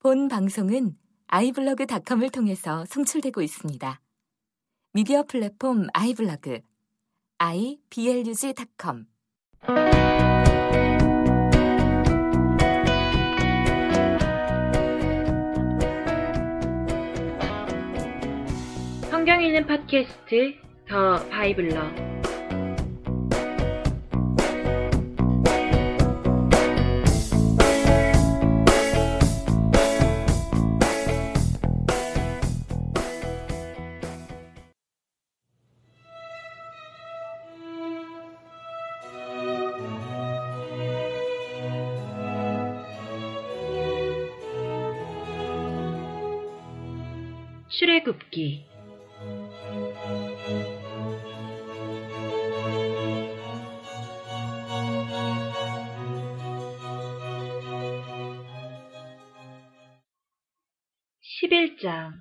본 방송은 아이블로그닷컴을 통해서 송출되고 있습니다. 미디어 플랫폼 아이블로그 iblog.com 성경 읽는 팟캐스트 더 바이블러 출애굽기 (11장)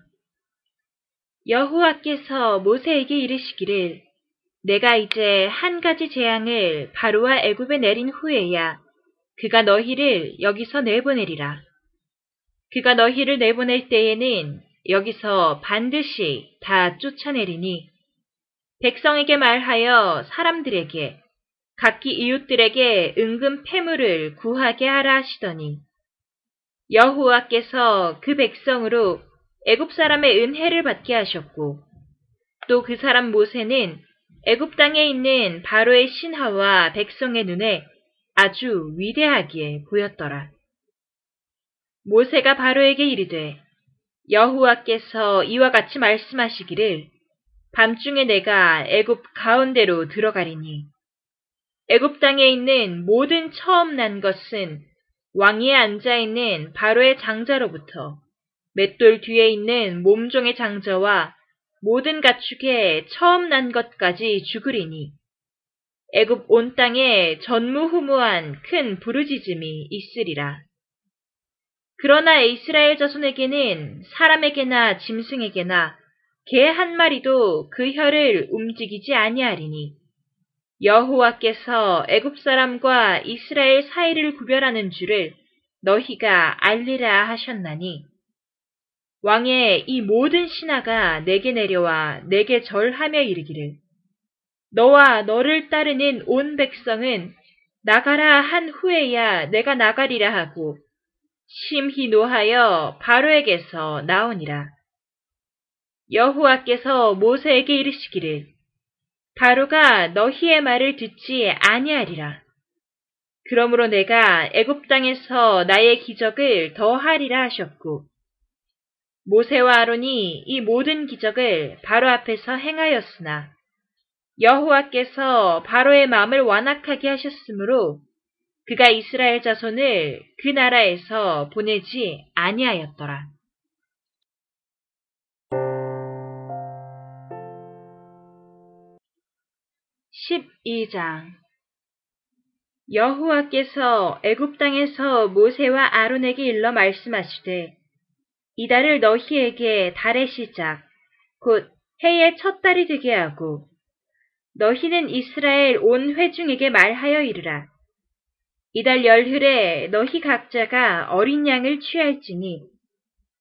여호와께서 모세에게 이르시기를 내가 이제 한 가지 재앙을 바로와 애굽에 내린 후에야 그가 너희를 여기서 내보내리라. 그가 너희를 내보낼 때에는 여기서 반드시 다 쫓아내리니 백성에게 말하여 사람들에게 각기 이웃들에게 은금 폐물을 구하게 하라 하시더니 여호와께서 그 백성으로 애굽 사람의 은혜를 받게 하셨고 또 그 사람 모세는 애굽 땅에 있는 바로의 신하와 백성의 눈에 아주 위대하게 보였더라. 모세가 바로에게 이르되 여호와께서 이와 같이 말씀하시기를 밤중에 내가 애굽 가운데로 들어가리니 애굽 땅에 있는 모든 처음 난 것은 왕위에 앉아 있는 바로의 장자로부터 맷돌 뒤에 있는 몸종의 장자와 모든 가축의 처음 난 것까지 죽으리니 애굽 온 땅에 전무후무한 큰 부르짖음이 있으리라. 그러나 이스라엘 자손에게는 사람에게나 짐승에게나 개 한 마리도 그 혀를 움직이지 아니하리니 여호와께서 애굽 사람과 이스라엘 사이를 구별하는 줄을 너희가 알리라 하셨나니 왕의 이 모든 신하가 내게 내려와 내게 절하며 이르기를. 너와 너를 따르는 온 백성은 나가라 한 후에야 내가 나가리라 하고 심히 노하여 바로에게서 나오니라. 여호와께서 모세에게 이르시기를 바로가 너희의 말을 듣지 아니하리라. 그러므로 내가 애굽 땅에서 나의 기적을 더하리라 하셨고 모세와 아론이 이 모든 기적을 바로 앞에서 행하였으나 여호와께서 바로의 마음을 완악하게 하셨으므로 그가 이스라엘 자손을 그 나라에서 보내지 아니하였더라. (12장) 여호와께서 애굽 땅에서 모세와 아론에게 일러 말씀하시되 이달을 너희에게 달의 시작 곧 해의 첫 달이 되게 하고 너희는 이스라엘 온 회중에게 말하여 이르라 이달 열흘에 너희 각자가 어린 양을 취할지니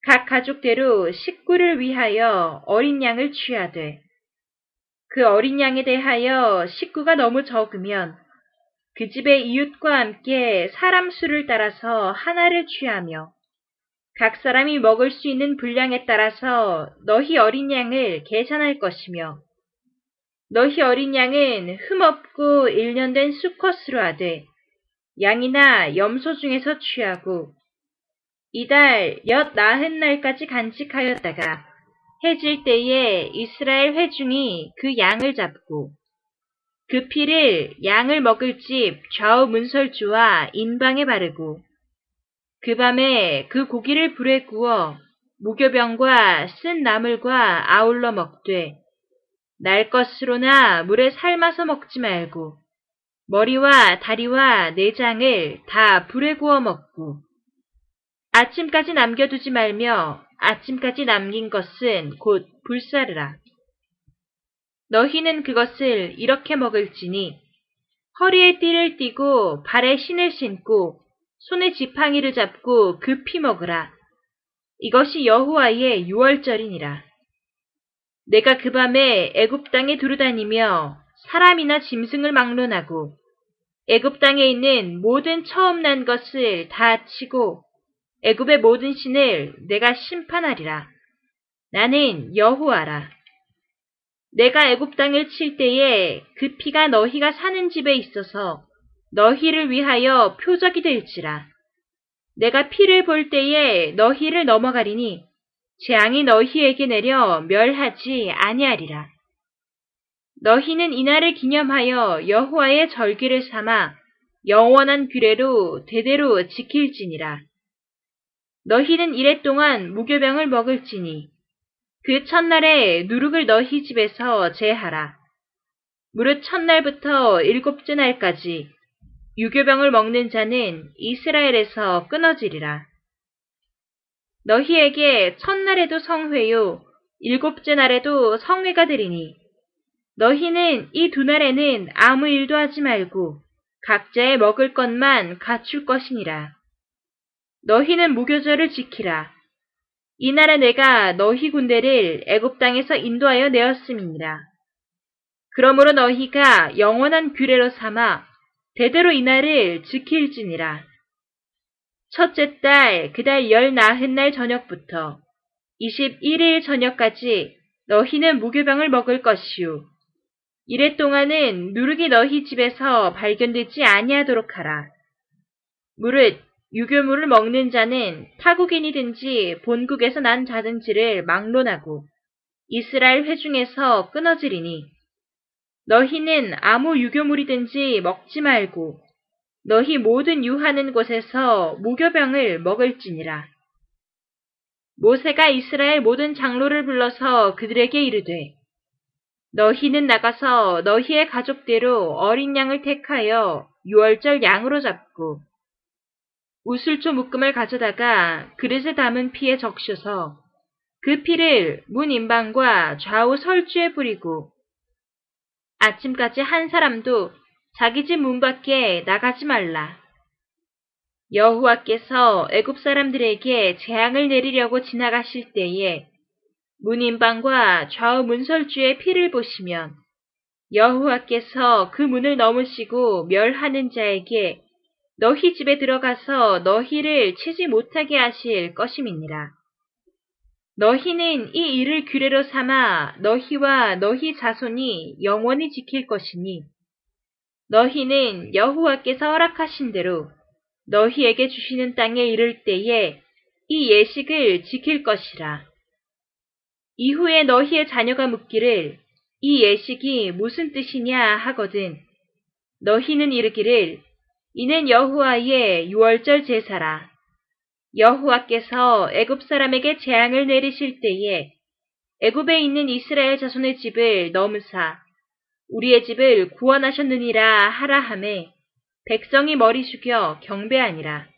각 가족대로 식구를 위하여 어린 양을 취하되 그 어린 양에 대하여 식구가 너무 적으면 그 집의 이웃과 함께 사람 수를 따라서 하나를 취하며 각 사람이 먹을 수 있는 분량에 따라서 너희 어린 양을 계산할 것이며 너희 어린 양은 흠없고 일년된 수컷으로 하되 양이나 염소 중에서 취하고 이달 엿 나흔 날까지 간직하였다가 해질 때에 이스라엘 회중이 그 양을 잡고 그 피를 양을 먹을 집 좌우 문설주와 인방에 바르고 그 밤에 그 고기를 불에 구워 무교병과 쓴 나물과 아울러 먹되 날 것으로나 물에 삶아서 먹지 말고 머리와 다리와 내장을 다 불에 구워 먹고 아침까지 남겨두지 말며 아침까지 남긴 것은 곧 불사르라. 너희는 그것을 이렇게 먹을지니 허리에 띠를 띠고 발에 신을 신고 손에 지팡이를 잡고 급히 먹으라. 이것이 여호와의 유월절이니라. 내가 그 밤에 애굽 땅에 두루다니며 사람이나 짐승을 막론하고 애굽 땅에 있는 모든 처음 난 것을 다 치고 애굽의 모든 신을 내가 심판하리라. 나는 여호와라. 내가 애굽 땅을 칠 때에 그 피가 너희가 사는 집에 있어서 너희를 위하여 표적이 될지라. 내가 피를 볼 때에 너희를 넘어가리니 재앙이 너희에게 내려 멸하지 아니하리라. 너희는 이날을 기념하여 여호와의 절기를 삼아 영원한 규례로 대대로 지킬지니라. 너희는 이래 동안 무교병을 먹을지니 그 첫날에 누룩을 너희 집에서 제하라. 무릇 첫날부터 일곱째 날까지 유교병을 먹는 자는 이스라엘에서 끊어지리라. 너희에게 첫날에도 성회요, 일곱째 날에도 성회가 되리니 너희는 이 두 날에는 아무 일도 하지 말고 각자의 먹을 것만 갖출 것이니라. 너희는 무교절을 지키라. 이날에 내가 너희 군대를 애굽 땅에서 인도하여 내었음이니라. 그러므로 너희가 영원한 규례로 삼아 대대로 이날을 지킬지니라. 첫째 달, 그달 열 나흔 날 저녁부터 21일 저녁까지 너희는 무교병을 먹을 것이요. 이래 동안은 누룩이 너희 집에서 발견되지 아니하도록 하라. 무릇 유교물을 먹는 자는 타국인이든지 본국에서 난 자든지를 막론하고 이스라엘 회중에서 끊어지리니 너희는 아무 유교물이든지 먹지 말고 너희 모든 유하는 곳에서 무교병을 먹을지니라. 모세가 이스라엘 모든 장로를 불러서 그들에게 이르되 너희는 나가서 너희의 가족대로 어린 양을 택하여 유월절 양으로 잡고 우슬초 묶음을 가져다가 그릇에 담은 피에 적셔서 그 피를 문 인방과 좌우 설주에 뿌리고 아침까지 한 사람도 자기 집 문 밖에 나가지 말라. 여호와께서 애굽 사람들에게 재앙을 내리려고 지나가실 때에 문인방과 좌우 문설주의 피를 보시면 여호와께서 그 문을 넘으시고 멸하는 자에게 너희 집에 들어가서 너희를 치지 못하게 하실 것임이니라. 너희는 이 일을 규례로 삼아 너희와 너희 자손이 영원히 지킬 것이니 너희는 여호와께서 허락하신 대로 너희에게 주시는 땅에 이를 때에 이 예식을 지킬 것이라. 이후에 너희의 자녀가 묻기를 이 예식이 무슨 뜻이냐 하거든 너희는 이르기를 이는 여호와의 유월절 제사라. 여호와께서 애굽 사람에게 재앙을 내리실 때에 애굽에 있는 이스라엘 자손의 집을 넘으사 우리의 집을 구원하셨느니라 하라 함에 백성이 머리 숙여 경배하니라.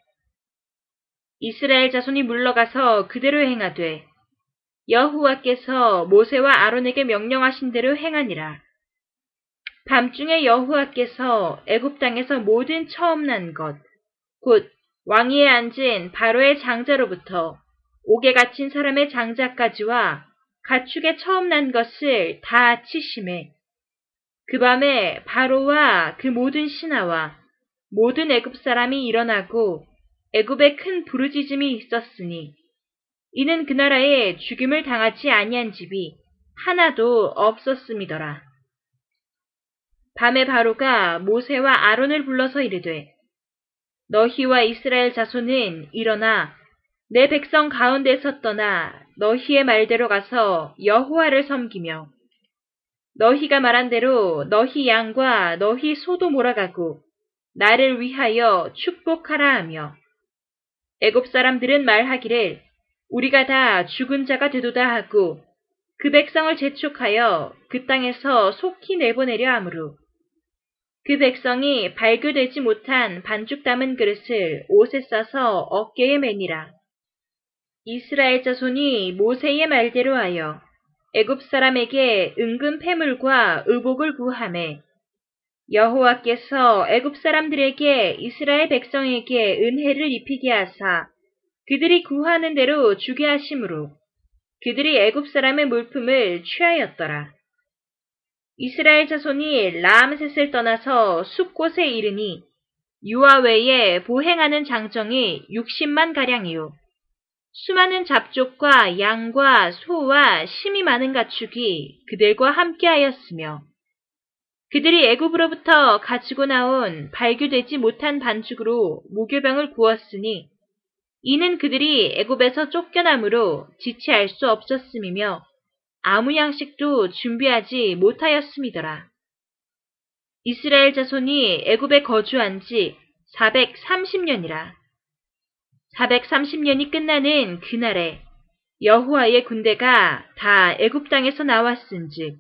이스라엘 자손이 물러가서 그대로 행하되 여호와께서 모세와 아론에게 명령하신 대로 행하니라. 밤중에 여호와께서 애굽 땅에서 모든 처음 난 것, 곧 왕위에 앉은 바로의 장자로부터 옥에 갇힌 사람의 장자까지와 가축에 처음 난 것을 다 치심해 그 밤에 바로와 그 모든 신하와 모든 애굽 사람이 일어나고 애굽에 큰 부르짖음이 있었으니 이는 그 나라에 죽임을 당하지 아니한 집이 하나도 없었음이더라. 밤에 바로가 모세와 아론을 불러서 이르되 너희와 이스라엘 자손은 일어나 내 백성 가운데서 떠나 너희의 말대로 가서 여호와를 섬기며 너희가 말한 대로 너희 양과 너희 소도 몰아가고 나를 위하여 축복하라 하며 애굽 사람들은 말하기를 우리가 다 죽은 자가 되도다 하고 그 백성을 재촉하여 그 땅에서 속히 내보내려 하므로 그 백성이 발교되지 못한 반죽 담은 그릇을 옷에 싸서 어깨에 매니라. 이스라엘 자손이 모세의 말대로 하여 애굽 사람에게 은근 패물과 의복을 구함에 여호와께서 애굽 사람들에게 이스라엘 백성에게 은혜를 입히게 하사 그들이 구하는 대로 주게 하심으로 그들이 애굽 사람의 물품을 취하였더라. 이스라엘 자손이 라암셋을 떠나서 숲곳에 이르니 유아 외에 보행하는 장정이 60만 가량이요. 수많은 잡족과 양과 소와 심이 많은 가축이 그들과 함께하였으며 그들이 애굽으로부터 가지고 나온 발교되지 못한 반죽으로 무교병을 구웠으니 이는 그들이 애굽에서 쫓겨남으로 지체할 수 없었음이며 아무 양식도 준비하지 못하였음이더라. 이스라엘 자손이 애굽에 거주한 지 430년이라. 430년이 끝나는 그날에 여호와의 군대가 다 애굽 땅에서 나왔은즉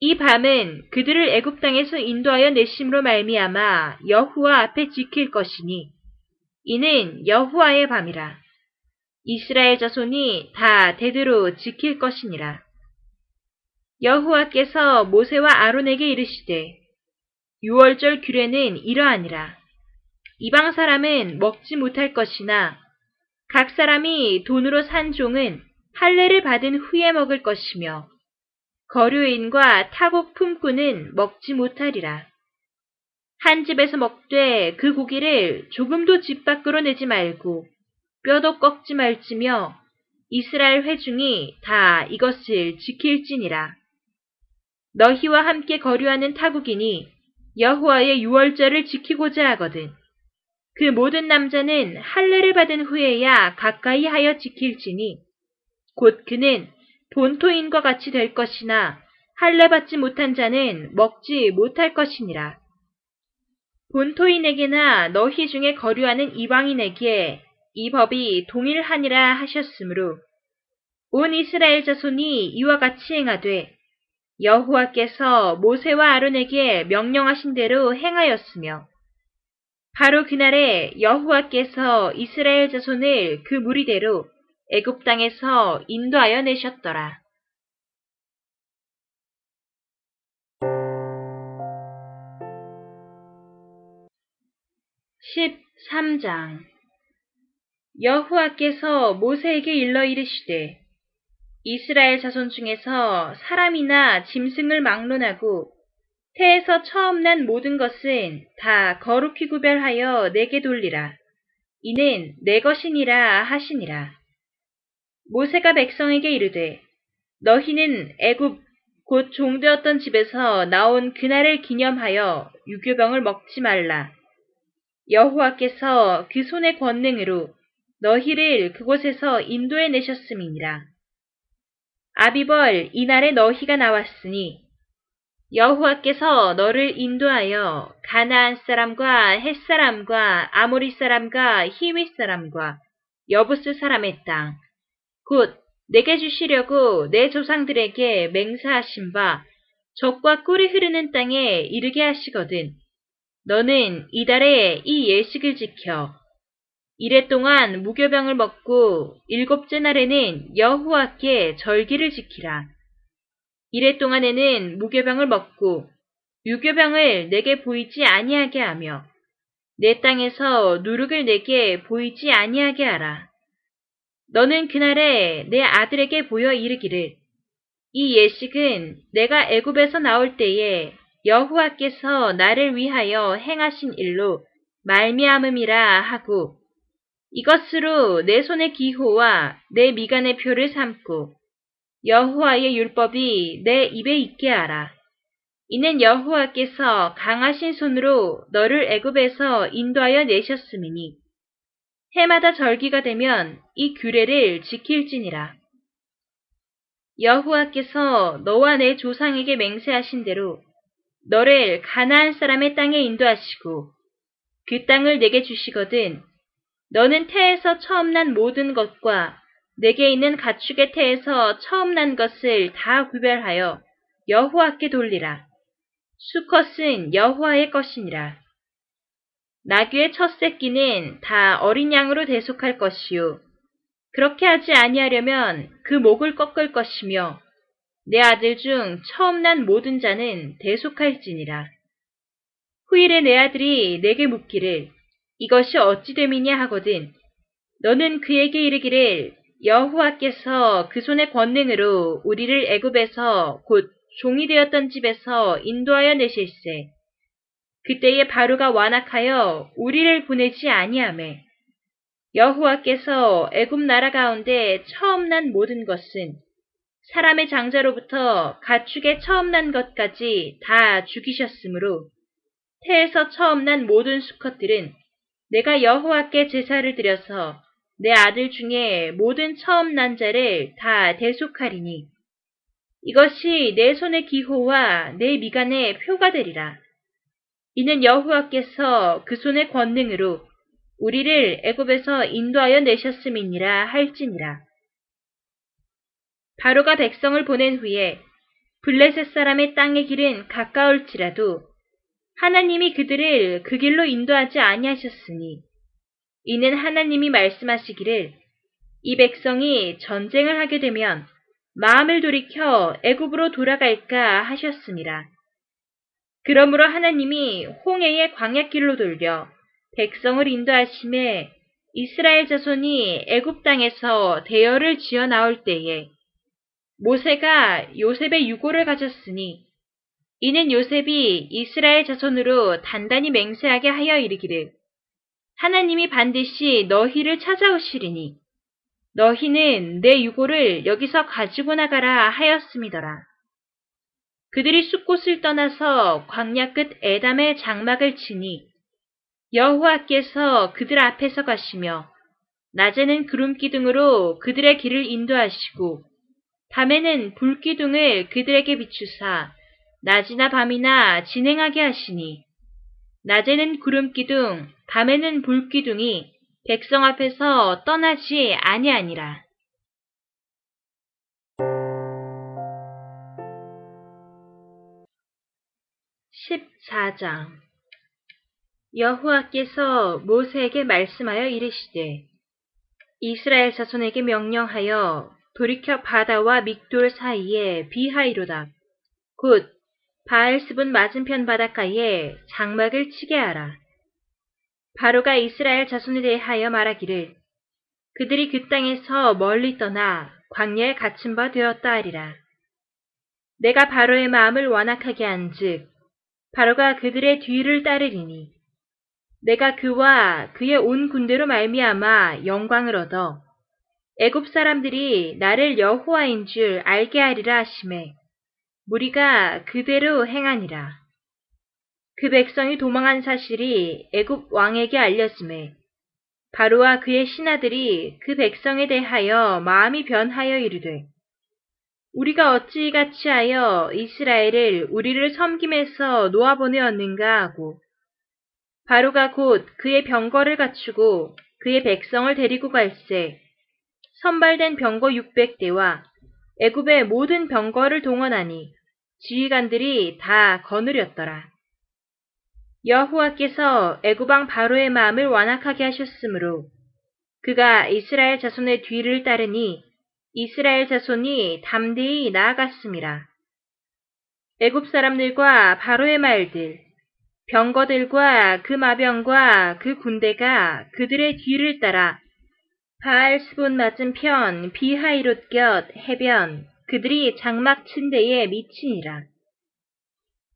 이 밤은 그들을 애굽 땅에서 인도하여 내심으로 말미암아 여호와 앞에 지킬 것이니 이는 여호와의 밤이라. 이스라엘 자손이 다 대대로 지킬 것이니라. 여호와께서 모세와 아론에게 이르시되 유월절 규례는 이러하니라. 이방 사람은 먹지 못할 것이나 각 사람이 돈으로 산 종은 할례를 받은 후에 먹을 것이며 거류인과 타국 품꾼은 먹지 못하리라. 한 집에서 먹되 그 고기를 조금도 집 밖으로 내지 말고 뼈도 꺾지 말지며 이스라엘 회중이 다 이것을 지킬지니라. 너희와 함께 거류하는 타국인이 여호와의 유월절을 지키고자 하거든. 그 모든 남자는 할례를 받은 후에야 가까이 하여 지킬지니 곧 그는 본토인과 같이 될 것이나 할례 받지 못한 자는 먹지 못할 것이니라. 본토인에게나 너희 중에 거류하는 이방인에게 이 법이 동일하니라 하셨으므로 온 이스라엘 자손이 이와 같이 행하되 여호와께서 모세와 아론에게 명령하신 대로 행하였으며 바로 그날에 여호와께서 이스라엘 자손을 그 무리대로 애굽 땅에서 인도하여 내셨더라. 13장 여호와께서 모세에게 일러 이르시되 이스라엘 자손 중에서 사람이나 짐승을 막론하고 태에서 처음 난 모든 것은 다 거룩히 구별하여 내게 돌리라. 이는 내 것이니라 하시니라. 모세가 백성에게 이르되 너희는 애굽 곧 종되었던 집에서 나온 그날을 기념하여 유교병을 먹지 말라. 여호와께서 그 손의 권능으로 너희를 그곳에서 인도해 내셨음이니라. 아비벌 이날에 너희가 나왔으니 여호와께서 너를 인도하여 가나안 사람과 햇 사람과 아모리 사람과 히윗 사람과 여부스 사람의 땅, 곧 내게 주시려고 내 조상들에게 맹세하신 바 적과 꿀이 흐르는 땅에 이르게 하시거든. 너는 이달에 이 예식을 지켜 이래 동안 무교병을 먹고 일곱째 날에는 여호와께 절기를 지키라. 이래 동안에는 무교병을 먹고 유교병을 내게 보이지 아니하게 하며 내 땅에서 누룩을 내게 보이지 아니하게 하라. 너는 그날에 내 아들에게 보여 이르기를 이 예식은 내가 애굽에서 나올 때에 여호와께서 나를 위하여 행하신 일로 말미암음이라 하고 이것으로 내 손의 기호와 내 미간의 표를 삼고 여호와의 율법이 내 입에 있게 하라. 이는 여호와께서 강하신 손으로 너를 애굽에서 인도하여 내셨음이니 해마다 절기가 되면 이 규례를 지킬지니라. 여호와께서 너와 내 조상에게 맹세하신 대로 너를 가나안 사람의 땅에 인도하시고 그 땅을 내게 주시거든 너는 태에서 처음 난 모든 것과 내게 있는 가축의 태에서 처음 난 것을 다 구별하여 여호와께 돌리라. 수컷은 여호와의 것이니라. 나귀의 첫 새끼는 다 어린 양으로 대속할 것이요. 그렇게 하지 아니하려면 그 목을 꺾을 것이며 내 아들 중 처음 난 모든 자는 대속할지니라. 후일에 내 아들이 내게 묻기를 이것이 어찌 됨이냐 하거든 너는 그에게 이르기를 여호와께서 그 손의 권능으로 우리를 애굽에서 곧 종이 되었던 집에서 인도하여 내실세. 그때에 바로가 완악하여 우리를 보내지 아니하매 여호와께서 애굽 나라 가운데 처음 난 모든 것은 사람의 장자로부터 가축의 처음 난 것까지 다 죽이셨으므로 태에서 처음 난 모든 수컷들은 내가 여호와께 제사를 드려서 내 아들 중에 모든 처음 난 자를 다 대속하리니 이것이 내 손의 기호와 내 미간의 표가 되리라. 이는 여호와께서 그 손의 권능으로 우리를 애굽에서 인도하여 내셨음이니라 할지니라. 바로가 백성을 보낸 후에 블레셋 사람의 땅의 길은 가까울지라도 하나님이 그들을 그 길로 인도하지 아니하셨으니 이는 하나님이 말씀하시기를 이 백성이 전쟁을 하게 되면 마음을 돌이켜 애굽으로 돌아갈까 하셨습니다. 그러므로 하나님이 홍해의 광야길로 돌려 백성을 인도하심에 이스라엘 자손이 애굽 땅에서 대열을 지어 나올 때에 모세가 요셉의 유고를 가졌으니 이는 요셉이 이스라엘 자손으로 단단히 맹세하게 하여 이르기를 하나님이 반드시 너희를 찾아오시리니 너희는 내 유고를 여기서 가지고 나가라 하였음이더라. 그들이 숲곳을 떠나서 광야 끝 에담의 장막을 치니 여호와께서 그들 앞에서 가시며 낮에는 구름 기둥으로 그들의 길을 인도하시고 밤에는 불기둥을 그들에게 비추사 낮이나 밤이나 진행하게 하시니 낮에는 구름기둥, 밤에는 불기둥이 백성 앞에서 떠나지 아니하니라. 14장 여호와께서 모세에게 말씀하여 이르시되 이스라엘 자손에게 명령하여 돌이켜 바다와 믹돌 사이에 비하이로다. 곧 바알스분 맞은편 바닷가에 장막을 치게 하라. 바로가 이스라엘 자손에 대하여 말하기를 그들이 그 땅에서 멀리 떠나 광야에 갇힌 바 되었다 하리라. 내가 바로의 마음을 완악하게 한즉 바로가 그들의 뒤를 따르리니 내가 그와 그의 온 군대로 말미암아 영광을 얻어 애굽 사람들이 나를 여호와인 줄 알게 하리라 하심에 무리가 그대로 행하니라. 그 백성이 도망한 사실이 애굽 왕에게 알렸음에 바로와 그의 신하들이 그 백성에 대하여 마음이 변하여 이르되 우리가 어찌 같이 하여 이스라엘을 우리를 섬김에서 놓아보내었는가 하고 바로가 곧 그의 병거를 갖추고 그의 백성을 데리고 갈새 선발된 병거 600대와 애굽의 모든 병거를 동원하니 지휘관들이 다 거느렸더라. 여호와께서 애굽왕 바로의 마음을 완악하게 하셨으므로 그가 이스라엘 자손의 뒤를 따르니 이스라엘 자손이 담대히 나아갔습니다. 애굽 사람들과 바로의 말들, 병거들과 그 마병과 그 군대가 그들의 뒤를 따라 바알 스본 맞은편 비하이롯 곁 해변 그들이 장막 친 데에 미치니라.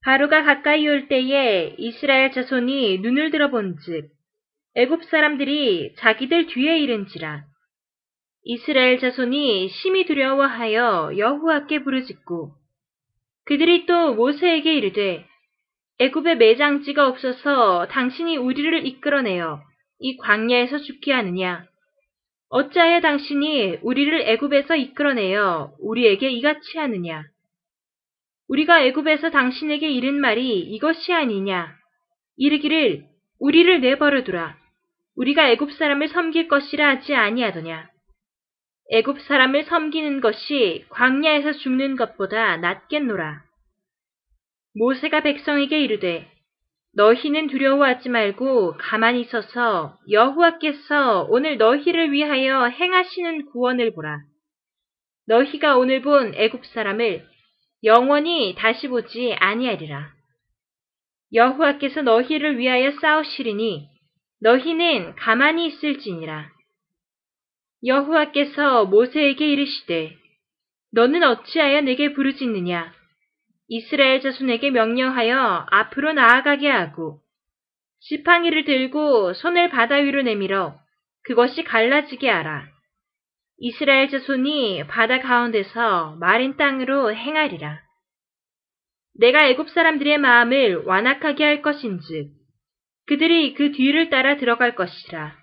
바로가 가까이 올 때에 이스라엘 자손이 눈을 들어본즉 애굽 사람들이 자기들 뒤에 이른지라. 이스라엘 자손이 심히 두려워하여 여호와께 부르짖고 그들이 또 모세에게 이르되 애굽에 매장지가 없어서 당신이 우리를 이끌어내어 이 광야에서 죽게 하느냐 어찌하여 당신이 우리를 애굽에서 이끌어내어 우리에게 이같이 하느냐? 우리가 애굽에서 당신에게 이른 말이 이것이 아니냐? 이르기를 우리를 내버려 두라. 우리가 애굽 사람을 섬길 것이라 하지 아니하더냐? 애굽 사람을 섬기는 것이 광야에서 죽는 것보다 낫겠노라. 모세가 백성에게 이르되 너희는 두려워하지 말고 가만히 서서 여호와께서 오늘 너희를 위하여 행하시는 구원을 보라. 너희가 오늘 본 애굽 사람을 영원히 다시 보지 아니하리라. 여호와께서 너희를 위하여 싸우시리니 너희는 가만히 있을지니라. 여호와께서 모세에게 이르시되 너는 어찌하여 내게 부르짖느냐 이스라엘 자손에게 명령하여 앞으로 나아가게 하고 지팡이를 들고 손을 바다 위로 내밀어 그것이 갈라지게 하라. 이스라엘 자손이 바다 가운데서 마른 땅으로 행하리라. 내가 애굽 사람들의 마음을 완악하게 할 것인즉 그들이 그 뒤를 따라 들어갈 것이라.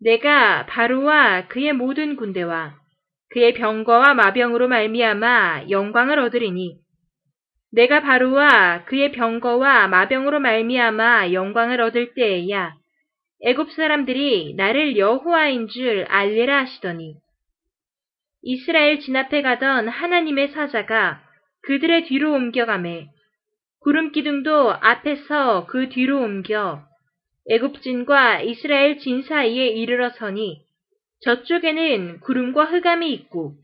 내가 바로와 그의 모든 군대와 그의 병거와 마병으로 말미암아 영광을 얻으리니 내가 바로와 그의 병거와 마병으로 말미암아 영광을 얻을 때에야 애굽 사람들이 나를 여호와인 줄 알리라 하시더니 이스라엘 진앞에 가던 하나님의 사자가 그들의 뒤로 옮겨가매 구름 기둥도 앞에서 그 뒤로 옮겨 애굽진과 이스라엘 진 사이에 이르러서니 저쪽에는 구름과 흑암이 있고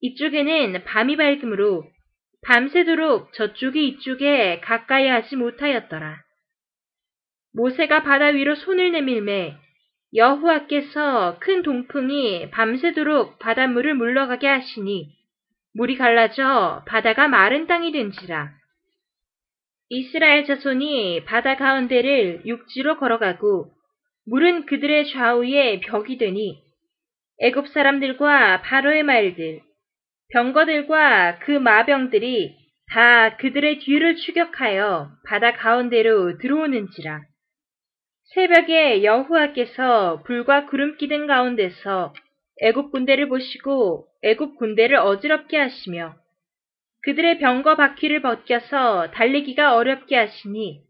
이쪽에는 밤이 밝음으로 밤새도록 저쪽이 이쪽에 가까이 하지 못하였더라. 모세가 바다 위로 손을 내밀매 여호와께서 큰 동풍이 밤새도록 바닷물을 물러가게 하시니 물이 갈라져 바다가 마른 땅이 된지라. 이스라엘 자손이 바다 가운데를 육지로 걸어가고 물은 그들의 좌우에 벽이 되니 애굽 사람들과 바로의 말들, 병거들과 그 마병들이 다 그들의 뒤를 추격하여 바다 가운데로 들어오는지라. 새벽에 여호와께서 불과 구름 기둥 가운데서 애굽 군대를 보시고 애굽 군대를 어지럽게 하시며 그들의 병거 바퀴를 벗겨서 달리기가 어렵게 하시니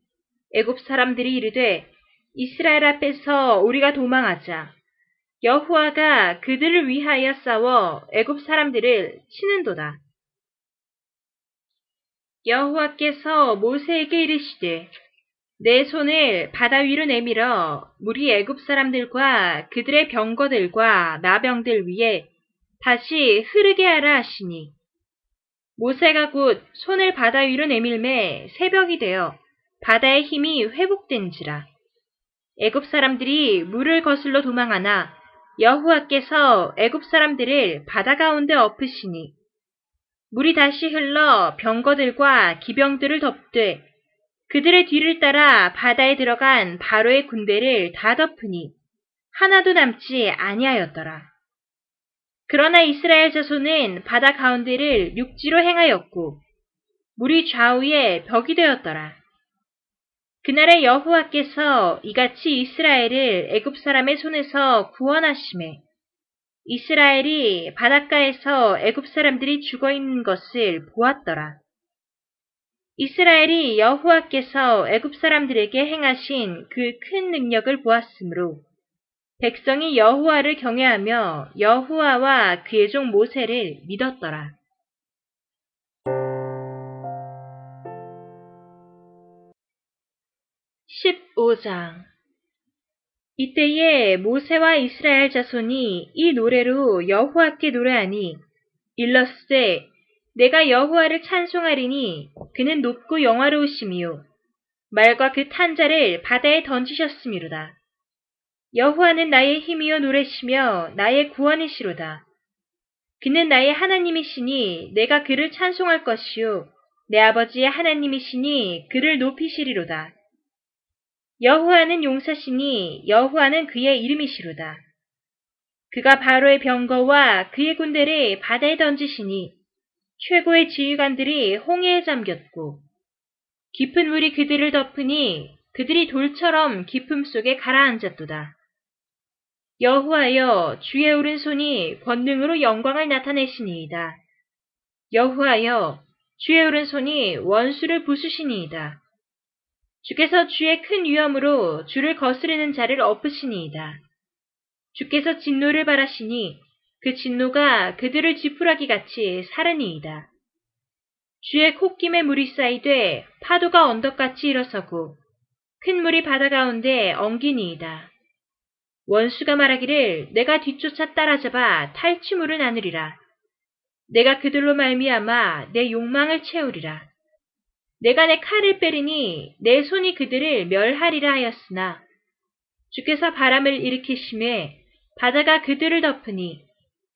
애굽 사람들이 이르되 이스라엘 앞에서 우리가 도망하자. 여호와가 그들을 위하여 싸워 애굽 사람들을 치는도다. 여호와께서 모세에게 이르시되 내 손을 바다 위로 내밀어 물이 애굽 사람들과 그들의 병거들과 나병들 위에 다시 흐르게 하라 하시니 모세가 곧 손을 바다 위로 내밀매 새벽이 되어 바다의 힘이 회복된지라 애굽 사람들이 물을 거슬러 도망하나 여호와께서 애굽 사람들을 바다 가운데 엎으시니 물이 다시 흘러 병거들과 기병들을 덮되 그들의 뒤를 따라 바다에 들어간 바로의 군대를 다 덮으니 하나도 남지 아니하였더라. 그러나 이스라엘 자손은 바다 가운데를 육지로 행하였고 물이 좌우에 벽이 되었더라. 그날에 여호와께서 이같이 이스라엘을 애굽 사람의 손에서 구원하심에 이스라엘이 바닷가에서 애굽 사람들이 죽어 있는 것을 보았더라. 이스라엘이 여호와께서 애굽 사람들에게 행하신 그 큰 능력을 보았으므로 백성이 여호와를 경외하며 여호와와 그의 종 모세를 믿었더라. (15장) 이때에 모세와 이스라엘 자손이 이 노래로 여호와께 노래하니 일러스되 내가 여호와를 찬송하리니 그는 높고 영화로우시미요 말과 그 탄자를 바다에 던지셨음이로다. 여호와는 나의 힘이요 노래시며 나의 구원이시로다. 그는 나의 하나님이시니 내가 그를 찬송할 것이요 내 아버지의 하나님이시니 그를 높이시리로다. 여호와는 용사시니 여호와는 그의 이름이시로다. 그가 바로의 병거와 그의 군대를 바다에 던지시니 최고의 지휘관들이 홍해에 잠겼고 깊은 물이 그들을 덮으니 그들이 돌처럼 깊음 속에 가라앉았도다. 여호와여 주의 오른손이 권능으로 영광을 나타내시니이다. 여호와여 주의 오른손이 원수를 부수시니이다. 주께서 주의 큰 위엄으로 주를 거스르는 자를 엎으시니이다. 주께서 진노를 바라시니 그 진노가 그들을 지푸라기 같이 사르니이다. 주의 콧김에 물이 쌓이되 파도가 언덕같이 일어서고 큰 물이 바다 가운데 엉기니이다. 원수가 말하기를 내가 뒤쫓아 따라잡아 탈취물을 나누리라. 내가 그들로 말미암아 내 욕망을 채우리라. 내가 내 칼을 빼리니 내 손이 그들을 멸하리라 하였으나 주께서 바람을 일으키심에 바다가 그들을 덮으니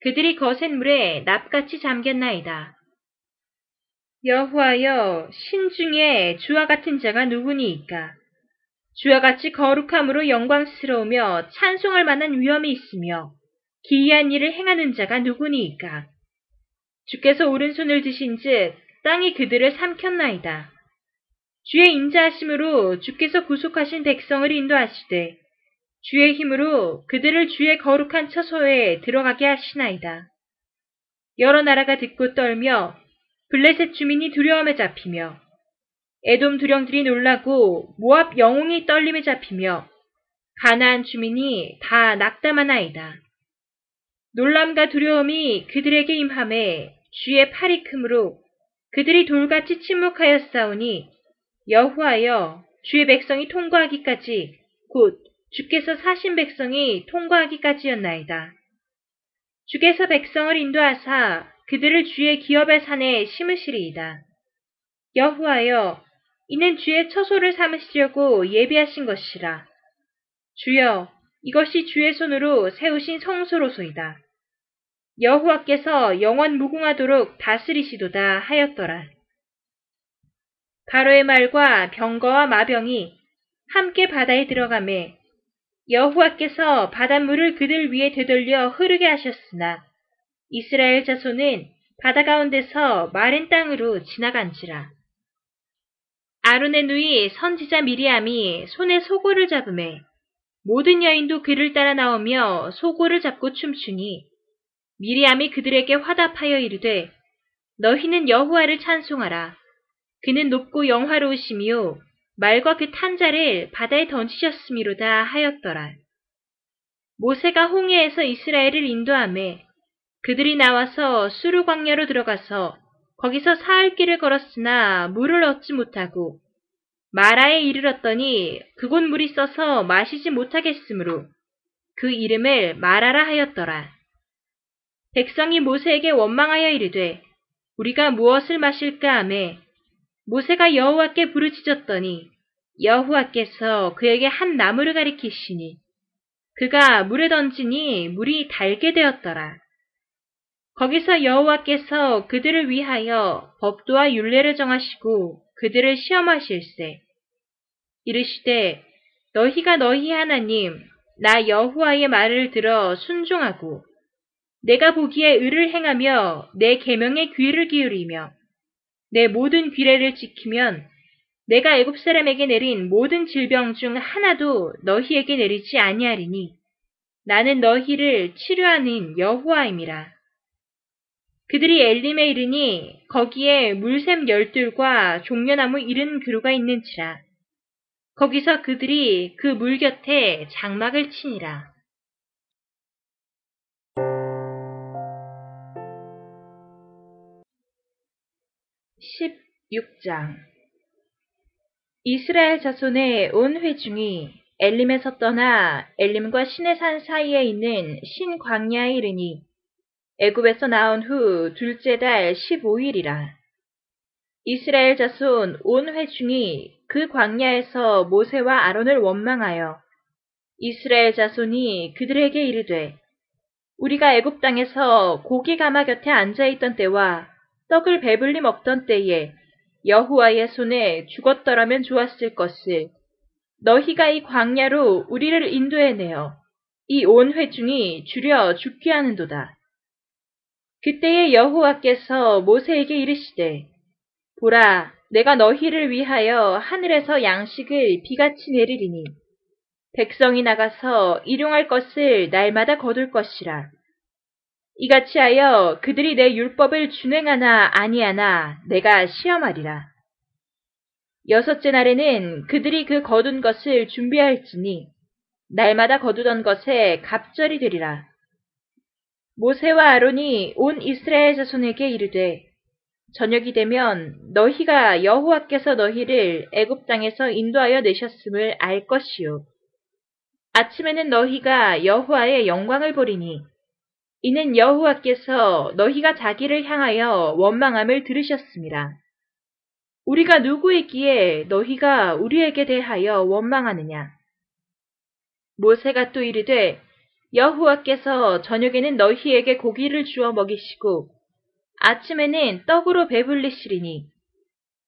그들이 거센 물에 납같이 잠겼나이다. 여호와여 신 중에 주와 같은 자가 누구니이까? 주와 같이 거룩함으로 영광스러우며 찬송할 만한 위엄이 있으며 기이한 일을 행하는 자가 누구니이까? 주께서 오른손을 드신 즉 땅이 그들을 삼켰나이다. 주의 인자하심으로 주께서 구속하신 백성을 인도하시되 주의 힘으로 그들을 주의 거룩한 처소에 들어가게 하시나이다. 여러 나라가 듣고 떨며 블레셋 주민이 두려움에 잡히며 에돔 두령들이 놀라고 모압 영웅이 떨림에 잡히며 가나안 주민이 다 낙담하나이다. 놀람과 두려움이 그들에게 임함에 주의 팔이 크므로 그들이 돌같이 침묵하였사오니 여호하여 주의 백성이 통과하기까지 곧 주께서 사신 백성이 통과하기까지였나이다. 주께서 백성을 인도하사 그들을 주의 기업의 산에 심으시리이다. 여호하여 이는 주의 처소를 삼으시려고 예비하신 것이라. 주여 이것이 주의 손으로 세우신 성소로소이다. 여호와께서 영원 무궁하도록 다스리시도다 하였더라. 가로의 말과 병거와 마병이 함께 바다에 들어가매 여호와께서 바닷물을 그들 위에 되돌려 흐르게 하셨으나 이스라엘 자손은 바다 가운데서 마른 땅으로 지나간지라. 아론의 누이 선지자 미리암이 손에 소고를 잡음에 모든 여인도 그를 따라 나오며 소고를 잡고 춤추니 미리암이 그들에게 화답하여 이르되 너희는 여호와를 찬송하라. 그는 높고 영화로우시며 말과 그 탄자를 바다에 던지셨음이로다 하였더라. 모세가 홍해에서 이스라엘을 인도함에 그들이 나와서 수루 광야로 들어가서 거기서 사흘 길을 걸었으나 물을 얻지 못하고 마라에 이르렀더니 그곳 물이 써서 마시지 못하겠으므로 그 이름을 마라라 하였더라. 백성이 모세에게 원망하여 이르되 우리가 무엇을 마실까 하매 모세가 여호와께 부르짖었더니 여호와께서 그에게 한 나무를 가리키시니 그가 물에 던지니 물이 달게 되었더라. 거기서 여호와께서 그들을 위하여 법도와 율례를 정하시고 그들을 시험하실세. 이르시되 너희가 너희 하나님 나 여호와의 말을 들어 순종하고 내가 보기에 의를 행하며 내 계명에 귀를 기울이며 내 모든 귀례를 지키면 내가 애굽 사람에게 내린 모든 질병 중 하나도 너희에게 내리지 아니하리니 나는 너희를 치료하는 여호와임이라. 그들이 엘림에 이르니 거기에 물샘 열둘과 종려나무 이른 그루가 있는지라. 거기서 그들이 그 물 곁에 장막을 치니라. 16장 이스라엘 자손의 온 회중이 엘림에서 떠나 엘림과 신의 산 사이에 있는 신광야에 이르니 애굽에서 나온 후 둘째 달 15일이라. 이스라엘 자손 온 회중이 그 광야에서 모세와 아론을 원망하여 이스라엘 자손이 그들에게 이르되 우리가 애굽 땅에서 고기 가마 곁에 앉아 있던 때와 떡을 배불리 먹던 때에 여호와의 손에 죽었더라면 좋았을 것을 너희가 이 광야로 우리를 인도해내어 이 온 회중이 줄여 죽게 하는도다. 그때에 여호와께서 모세에게 이르시되 보라 내가 너희를 위하여 하늘에서 양식을 비같이 내리리니 백성이 나가서 일용할 것을 날마다 거둘 것이라. 이같이 하여 그들이 내 율법을 준행하나 아니하나 내가 시험하리라. 여섯째 날에는 그들이 그 거둔 것을 준비할지니 날마다 거두던 것에 갑절이 되리라. 모세와 아론이 온 이스라엘 자손에게 이르되 저녁이 되면 너희가 여호와께서 너희를 애굽 땅에서 인도하여 내셨음을 알 것이요. 아침에는 너희가 여호와의 영광을 보리니 이는 여호와께서 너희가 자기를 향하여 원망함을 들으셨습니다. 우리가 누구이기에 너희가 우리에게 대하여 원망하느냐? 모세가 또 이르되 여호와께서 저녁에는 너희에게 고기를 주어 먹이시고 아침에는 떡으로 배불리시리니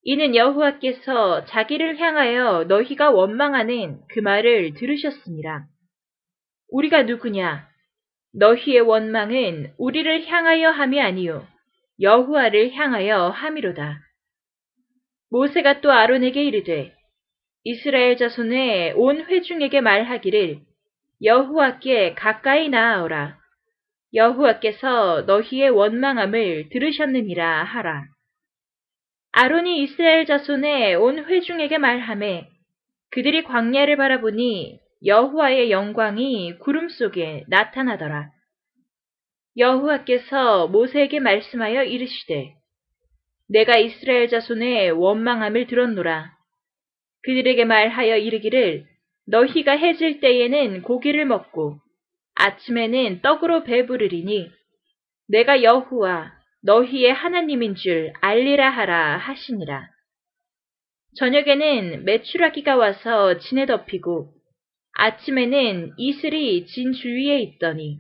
이는 여호와께서 자기를 향하여 너희가 원망하는 그 말을 들으셨습니다. 우리가 누구냐? 너희의 원망은 우리를 향하여 함이 아니요 여호와를 향하여 함이로다. 모세가 또 아론에게 이르되 이스라엘 자손의 온 회중에게 말하기를 여호와께 가까이 나아오라. 여호와께서 너희의 원망함을 들으셨느니라 하라. 아론이 이스라엘 자손의 온 회중에게 말하매 그들이 광야를 바라보니 여호와의 영광이 구름 속에 나타나더라. 여호와께서 모세에게 말씀하여 이르시되 내가 이스라엘 자손의 원망함을 들었노라. 그들에게 말하여 이르기를 너희가 해질 때에는 고기를 먹고 아침에는 떡으로 배부르리니 내가 여호와 너희의 하나님인 줄 알리라 하라 하시니라. 저녁에는 메추라기가 와서 진에 덮이고 아침에는 이슬이 진 주위에 있더니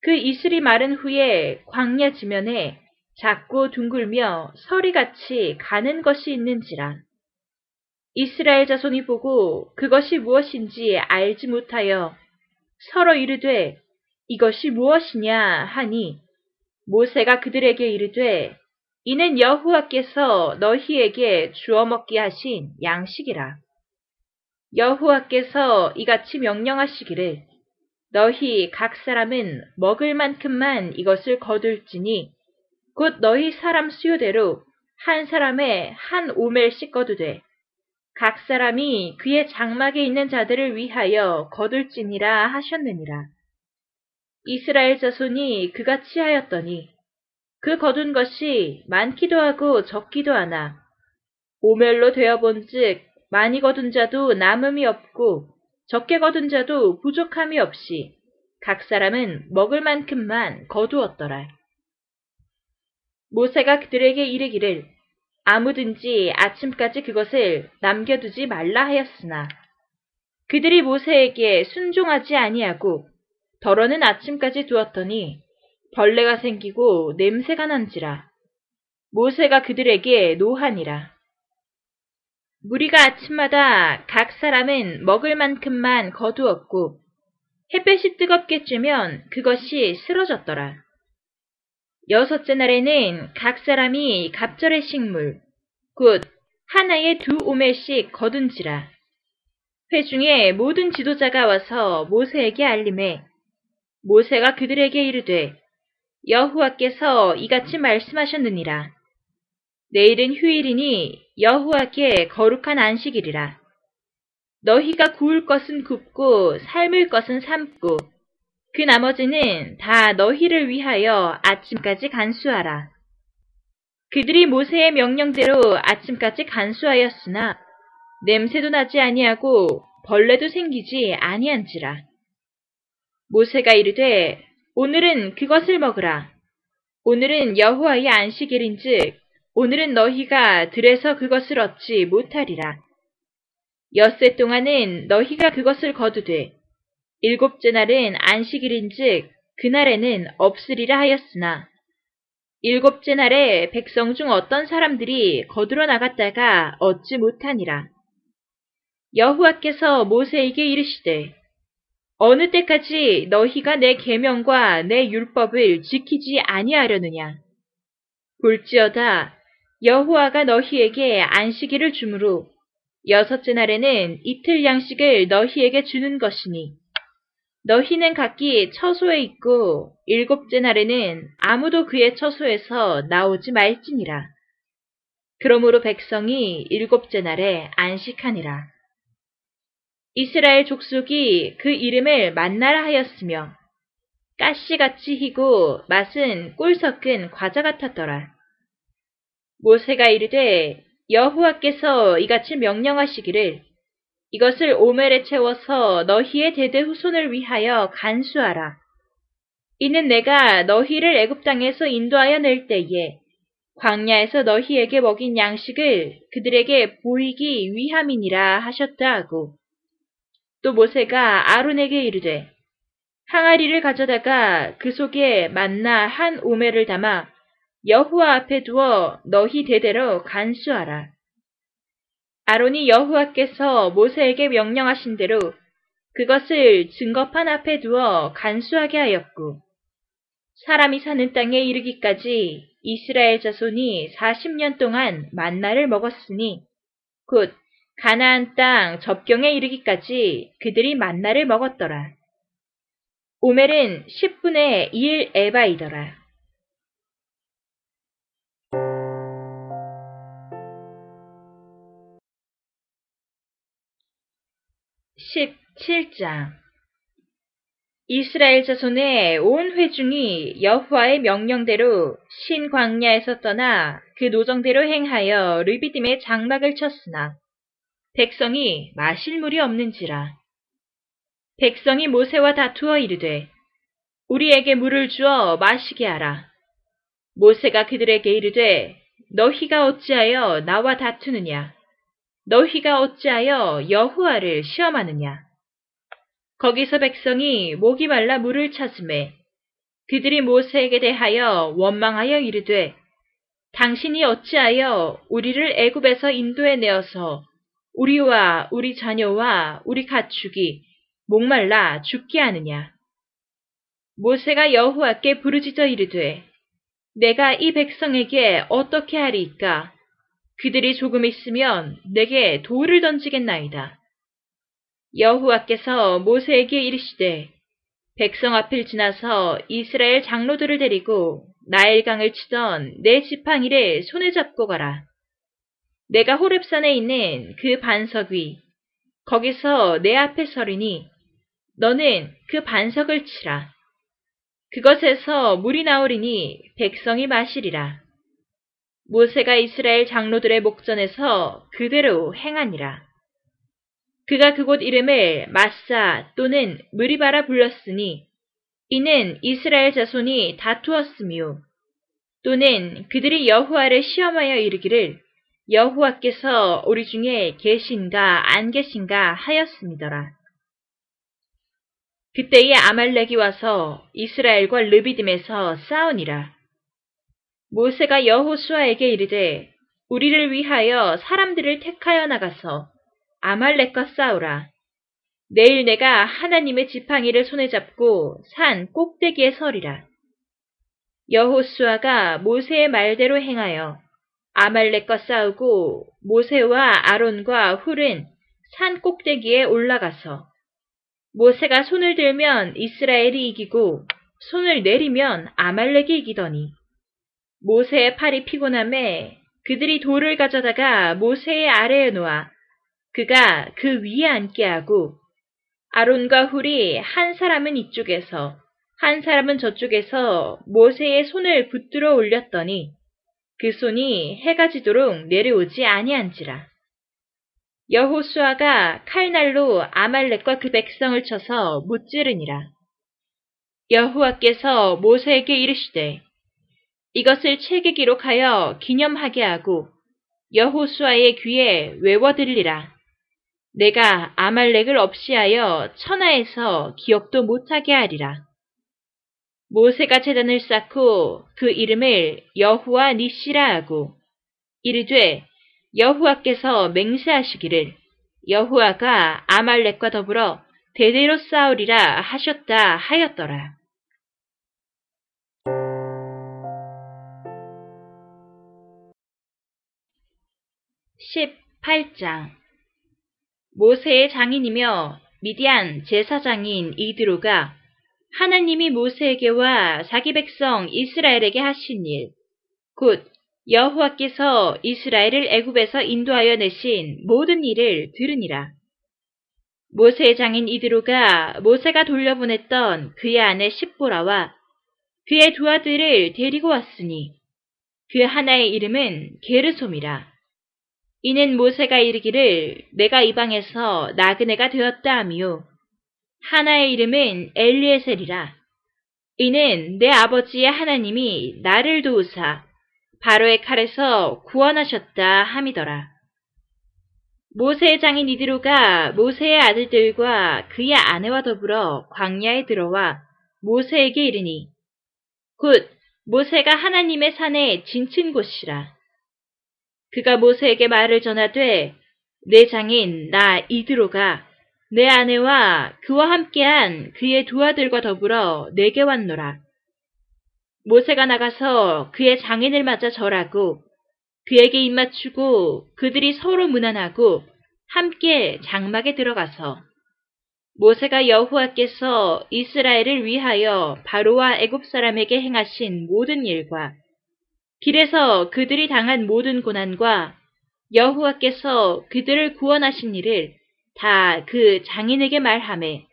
그 이슬이 마른 후에 광야 지면에 작고 둥글며 서리같이 가는 것이 있는지라. 이스라엘 자손이 보고 그것이 무엇인지 알지 못하여 서로 이르되 이것이 무엇이냐 하니 모세가 그들에게 이르되 이는 여호와께서 너희에게 주어 먹게 하신 양식이라. 여호와께서 이같이 명령하시기를 너희 각 사람은 먹을 만큼만 이것을 거둘지니 곧 너희 사람 수요대로 한 사람의 한 오멜씩 거두되 각 사람이 그의 장막에 있는 자들을 위하여 거둘지니라 하셨느니라. 이스라엘 자손이 그같이 하였더니 그 거둔 것이 많기도 하고 적기도 하나 오멜로 되어본즉 많이 거둔 자도 남음이 없고 적게 거둔 자도 부족함이 없이 각 사람은 먹을 만큼만 거두었더라. 모세가 그들에게 이르기를 아무든지 아침까지 그것을 남겨두지 말라 하였으나 그들이 모세에게 순종하지 아니하고 덜어는 아침까지 두었더니 벌레가 생기고 냄새가 난지라 모세가 그들에게 노하니라 무리가 아침마다 각 사람은 먹을 만큼만 거두었고 햇볕이 뜨겁게 쬐면 그것이 쓰러졌더라. 여섯째 날에는 각 사람이 갑절의 식물, 곧 하나에 두 오멜씩 거둔지라. 회중에 모든 지도자가 와서 모세에게 알림해 모세가 그들에게 이르되 여호와께서 이같이 말씀하셨느니라. 내일은 휴일이니 여호와께 거룩한 안식일이라. 너희가 구울 것은 굽고 삶을 것은 삶고 그 나머지는 다 너희를 위하여 아침까지 간수하라. 그들이 모세의 명령대로 아침까지 간수하였으나 냄새도 나지 아니하고 벌레도 생기지 아니한지라. 모세가 이르되 오늘은 그것을 먹으라. 오늘은 여호와의 안식일인즉 오늘은 너희가 들에서 그것을 얻지 못하리라. 엿새 동안은 너희가 그것을 거두되 일곱째 날은 안식일인즉 그날에는 없으리라 하였으나 일곱째 날에 백성 중 어떤 사람들이 거두러 나갔다가 얻지 못하니라. 여호와께서 모세에게 이르시되 어느 때까지 너희가 내 계명과 내 율법을 지키지 아니하려느냐 볼지어다 여호와가 너희에게 안식일을 주므로 여섯째 날에는 이틀 양식을 너희에게 주는 것이니 너희는 각기 처소에 있고 일곱째 날에는 아무도 그의 처소에서 나오지 말지니라. 그러므로 백성이 일곱째 날에 안식하니라. 이스라엘 족속이 그 이름을 만나라 하였으며 가시같이 희고 맛은 꿀 섞은 과자 같았더라. 모세가 이르되 여호와께서 이같이 명령하시기를 이것을 오멜에 채워서 너희의 대대 후손을 위하여 간수하라. 이는 내가 너희를 애굽 땅에서 인도하여 낼 때에 광야에서 너희에게 먹인 양식을 그들에게 보이기 위함이니라 하셨다 하고 또 모세가 아론에게 이르되 항아리를 가져다가 그 속에 만나 한 오매를 담아 여호와 앞에 두어 너희 대대로 간수하라. 아론이 여호와께서 모세에게 명령하신 대로 그것을 증거판 앞에 두어 간수하게 하였고 사람이 사는 땅에 이르기까지 이스라엘 자손이 40년 동안 만나를 먹었으니 곧 가나안 땅 접경에 이르기까지 그들이 만나를 먹었더라. 오멜은 10분의 1 에바이더라. 17장. 이스라엘 자손의 온 회중이 여호와의 명령대로 신광야에서 떠나 그 노정대로 행하여 르비딤의 장막을 쳤으나 백성이 마실 물이 없는지라. 백성이 모세와 다투어 이르되 우리에게 물을 주어 마시게 하라. 모세가 그들에게 이르되 너희가 어찌하여 나와 다투느냐 너희가 어찌하여 여호와를 시험하느냐? 거기서 백성이 목이 말라 물을 찾음에 그들이 모세에게 대하여 원망하여 이르되 당신이 어찌하여 우리를 애굽에서 인도해 내어서 우리와 우리 자녀와 우리 가축이 목말라 죽게 하느냐? 모세가 여호와께 부르짖어 이르되 내가 이 백성에게 어떻게 하리이까? 그들이 조금 있으면 내게 돌을 던지겠나이다. 여호와께서 모세에게 이르시되 백성 앞을 지나서 이스라엘 장로들을 데리고 나일강을 치던 내 지팡이를 손에 잡고 가라. 내가 호렙산에 있는 그 반석 위 거기서 내 앞에 서리니 너는 그 반석을 치라. 그것에서 물이 나오리니 백성이 마시리라. 모세가 이스라엘 장로들의 목전에서 그대로 행하니라. 그가 그곳 이름을 마사 또는 무리바라 불렀으니 이는 이스라엘 자손이 다투었으며 또는 그들이 여호와를 시험하여 이르기를 여호와께서 우리 중에 계신가 안 계신가 하였습니더라. 그때에 아말렉이 와서 이스라엘과 르비딤에서 싸우니라. 모세가 여호수아에게 이르되 우리를 위하여 사람들을 택하여 나가서 아말렉과 싸우라. 내일 내가 하나님의 지팡이를 손에 잡고 산 꼭대기에 서리라. 여호수아가 모세의 말대로 행하여 아말렉과 싸우고 모세와 아론과 훌은 산 꼭대기에 올라가서 모세가 손을 들면 이스라엘이 이기고 손을 내리면 아말렉이 이기더니 모세의 팔이 피곤함에 그들이 돌을 가져다가 모세의 아래에 놓아 그가 그 위에 앉게 하고 아론과 훌이 한 사람은 이쪽에서 한 사람은 저쪽에서 모세의 손을 붙들어 올렸더니 그 손이 해가 지도록 내려오지 아니한지라. 여호수아가 칼날로 아말렉과 그 백성을 쳐서 무찌르니라. 여호와께서 모세에게 이르시되 이것을 책에 기록하여 기념하게 하고 여호수아의 귀에 외워들리라. 내가 아말렉을 없이하여 천하에서 기억도 못하게 하리라. 모세가 재단을 쌓고 그 이름을 여호와 니시라 하고 이르되 여호와께서 맹세하시기를 여호와가 아말렉과 더불어 대대로 싸우리라 하셨다 하였더라. 18장 모세의 장인이며 미디안 제사장인 이드로가 하나님이 모세에게와 자기 백성 이스라엘에게 하신 일, 곧 여호와께서 이스라엘을 애굽에서 인도하여 내신 모든 일을 들으니라. 모세의 장인 이드로가 모세가 돌려보냈던 그의 아내 십보라와 그의 두 아들을 데리고 왔으니 그 하나의 이름은 게르솜이라. 이는 모세가 이르기를 내가 이방에서 나그네가 되었다 하며 하나의 이름은 엘리에셀이라. 이는 내 아버지의 하나님이 나를 도우사 바로의 칼에서 구원하셨다 함이더라. 모세의 장인 이드로가 모세의 아들들과 그의 아내와 더불어 광야에 들어와 모세에게 이르니 곧 모세가 하나님의 산에 진친 곳이라. 그가 모세에게 말을 전하되 내 장인 나 이드로가 내 아내와 그와 함께한 그의 두 아들과 더불어 내게 왔노라. 모세가 나가서 그의 장인을 맞아 절하고 그에게 입맞추고 그들이 서로 무난하고 함께 장막에 들어가서 모세가 여호와께서 이스라엘을 위하여 바로와 애굽 사람에게 행하신 모든 일과 길에서 그들이 당한 모든 고난과 여호와께서 그들을 구원하신 일을 다 그 장인에게 말하매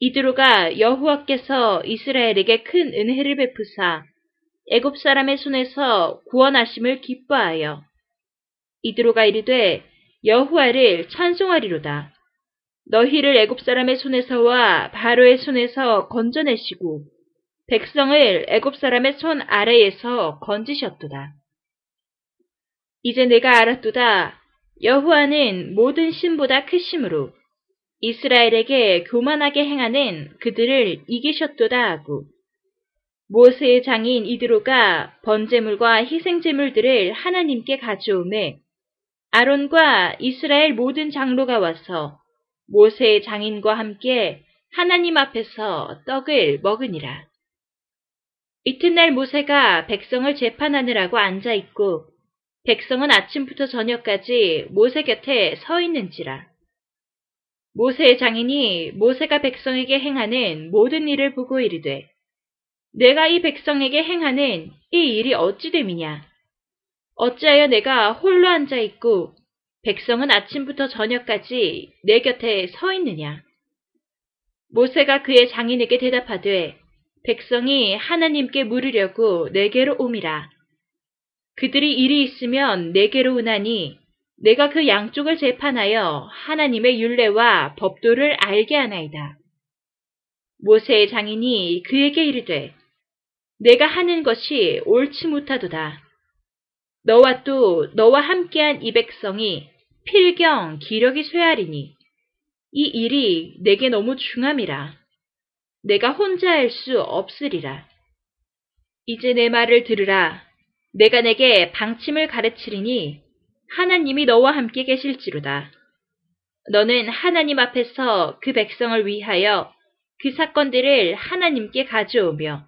이드로가 여호와께서 이스라엘에게 큰 은혜를 베푸사 애굽 사람의 손에서 구원하심을 기뻐하여 이드로가 이르되 여호와를 찬송하리로다. 너희를 애굽 사람의 손에서와 바로의 손에서 건져내시고 백성을 애굽 사람의 손 아래에서 건지셨도다. 이제 내가 알았도다. 여호와는 모든 신보다 크심으로 이스라엘에게 교만하게 행하는 그들을 이기셨도다 하고 모세의 장인 이드로가 번제물과 희생제물들을 하나님께 가져오매 아론과 이스라엘 모든 장로가 와서 모세의 장인과 함께 하나님 앞에서 떡을 먹으니라. 이튿날 모세가 백성을 재판하느라고 앉아 있고 백성은 아침부터 저녁까지 모세 곁에 서 있는지라. 모세의 장인이 모세가 백성에게 행하는 모든 일을 보고 이르되 내가 이 백성에게 행하는 이 일이 어찌 됨이냐? 어찌하여 내가 홀로 앉아 있고 백성은 아침부터 저녁까지 내 곁에 서 있느냐? 모세가 그의 장인에게 대답하되 백성이 하나님께 물으려고 내게로 옴이라. 그들이 일이 있으면 내게로 오나니 내가 그 양쪽을 재판하여 하나님의 윤례와 법도를 알게 하나이다. 모세의 장인이 그에게 이르되 내가 하는 것이 옳지 못하도다. 너와 또 너와 함께한 이 백성이 필경 기력이 쇠하리니 이 일이 내게 너무 중함이라. 내가 혼자 할 수 없으리라. 이제 내 말을 들으라. 내가 내게 방침을 가르치리니 하나님이 너와 함께 계실지로다. 너는 하나님 앞에서 그 백성을 위하여 그 사건들을 하나님께 가져오며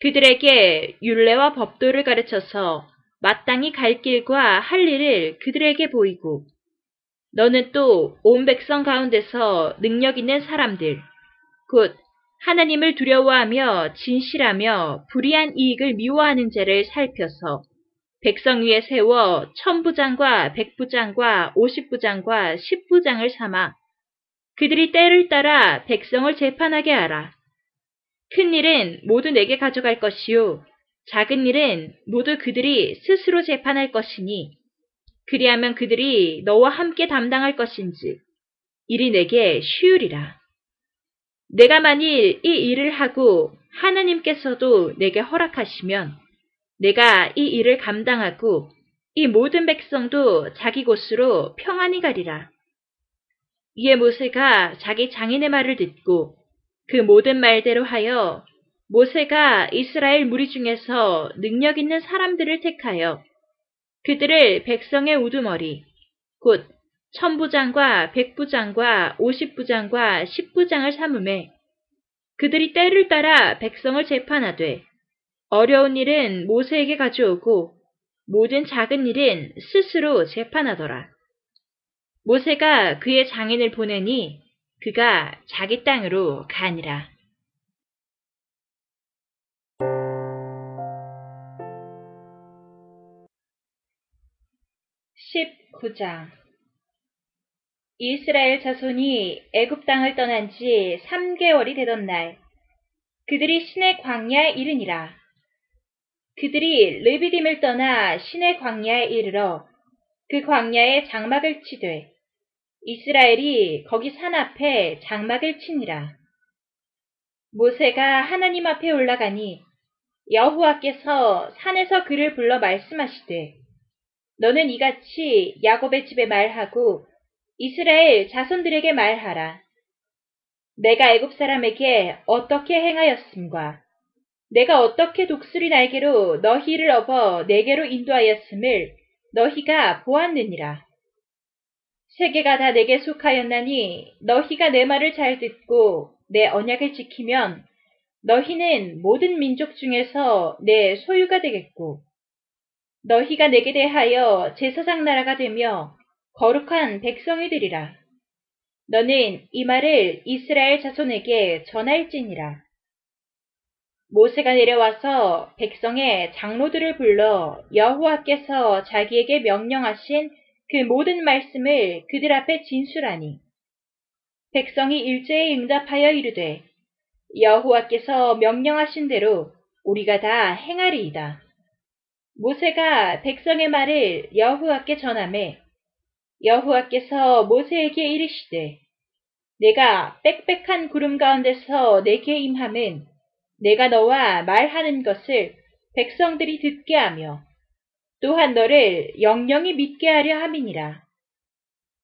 그들에게 율례와 법도를 가르쳐서 마땅히 갈 길과 할 일을 그들에게 보이고 너는 또 온 백성 가운데서 능력 있는 사람들 곧 하나님을 두려워하며 진실하며 불의한 이익을 미워하는 자를 살펴서 백성 위에 세워 천부장과 백부장과 오십부장과 십부장을 삼아 그들이 때를 따라 백성을 재판하게 하라. 큰 일은 모두 내게 가져갈 것이요. 작은 일은 모두 그들이 스스로 재판할 것이니 그리하면 그들이 너와 함께 담당할 것인지 일이 내게 쉬우리라. 내가 만일 이 일을 하고 하나님께서도 내게 허락하시면 내가 이 일을 감당하고 이 모든 백성도 자기 곳으로 평안히 가리라. 이에 모세가 자기 장인의 말을 듣고 그 모든 말대로 하여 모세가 이스라엘 무리 중에서 능력 있는 사람들을 택하여 그들을 백성의 우두머리, 곧 천부장과 백부장과 오십부장과 십부장을 삼음해 그들이 때를 따라 백성을 재판하되 어려운 일은 모세에게 가져오고 모든 작은 일은 스스로 재판하더라. 모세가 그의 장인을 보내니 그가 자기 땅으로 가니라. 19장 이스라엘 자손이 애굽 땅을 떠난 지 3개월이 되던 날 그들이 신의 광야에 이르니라. 그들이 르비딤을 떠나 신의 광야에 이르러 그 광야에 장막을 치되 이스라엘이 거기 산 앞에 장막을 치니라. 모세가 하나님 앞에 올라가니 여호와께서 산에서 그를 불러 말씀하시되 너는 이같이 야곱의 집에 말하고 이스라엘 자손들에게 말하라. 내가 애굽 사람에게 어떻게 행하였음과 내가 어떻게 독수리 날개로 너희를 업어 내게로 인도하였음을 너희가 보았느니라. 세계가 다 내게 속하였나니 너희가 내 말을 잘 듣고 내 언약을 지키면 너희는 모든 민족 중에서 내 소유가 되겠고 너희가 내게 대하여 제사장 나라가 되며 거룩한 백성이 되리라. 너는 이 말을 이스라엘 자손에게 전할지니라. 모세가 내려와서 백성의 장로들을 불러 여호와께서 자기에게 명령하신 그 모든 말씀을 그들 앞에 진술하니 백성이 일제에 응답하여 이르되 여호와께서 명령하신 대로 우리가 다 행하리이다. 모세가 백성의 말을 여호와께 전함에 여호와께서 모세에게 이르시되 내가 빽빽한 구름 가운데서 내게 임함은 내가 너와 말하는 것을 백성들이 듣게 하며 또한 너를 영영히 믿게 하려 함이니라.